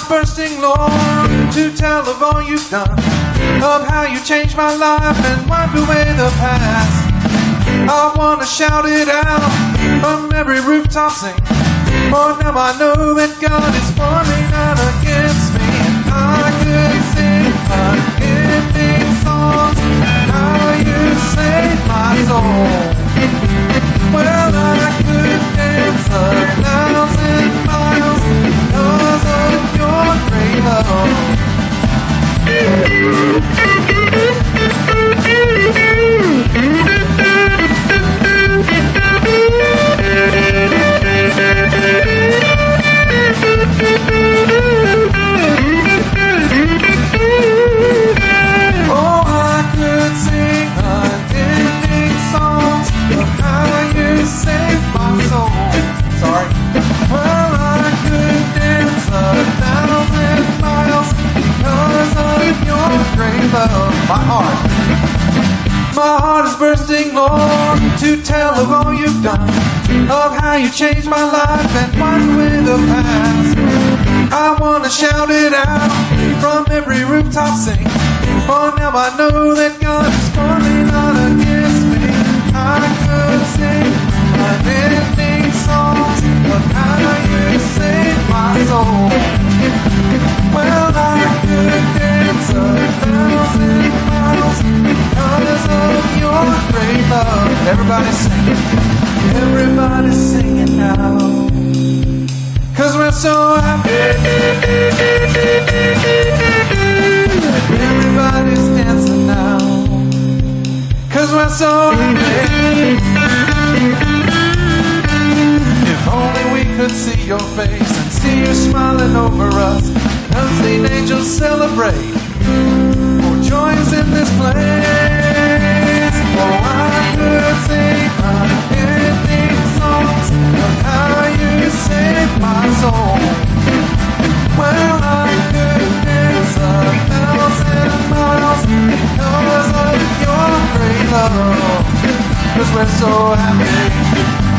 My heart is bursting, Lord, to tell of all you've done, of how you changed my life and wiped away the past. I wanna shout it out from every rooftop sing. For now I know that God is My heart is bursting, Lord, to tell of all you've done, of how you changed my life and wiped away the past. I wanna shout it out from every rooftop sing. For now I know that God is for Everybody singing, Everybody singing now. Cause we're so happy. Everybody's dancing now. Cause we're so happy. If only we could see your face and see you smiling over us. Unseen angels celebrate. For joy Cause we're so happy.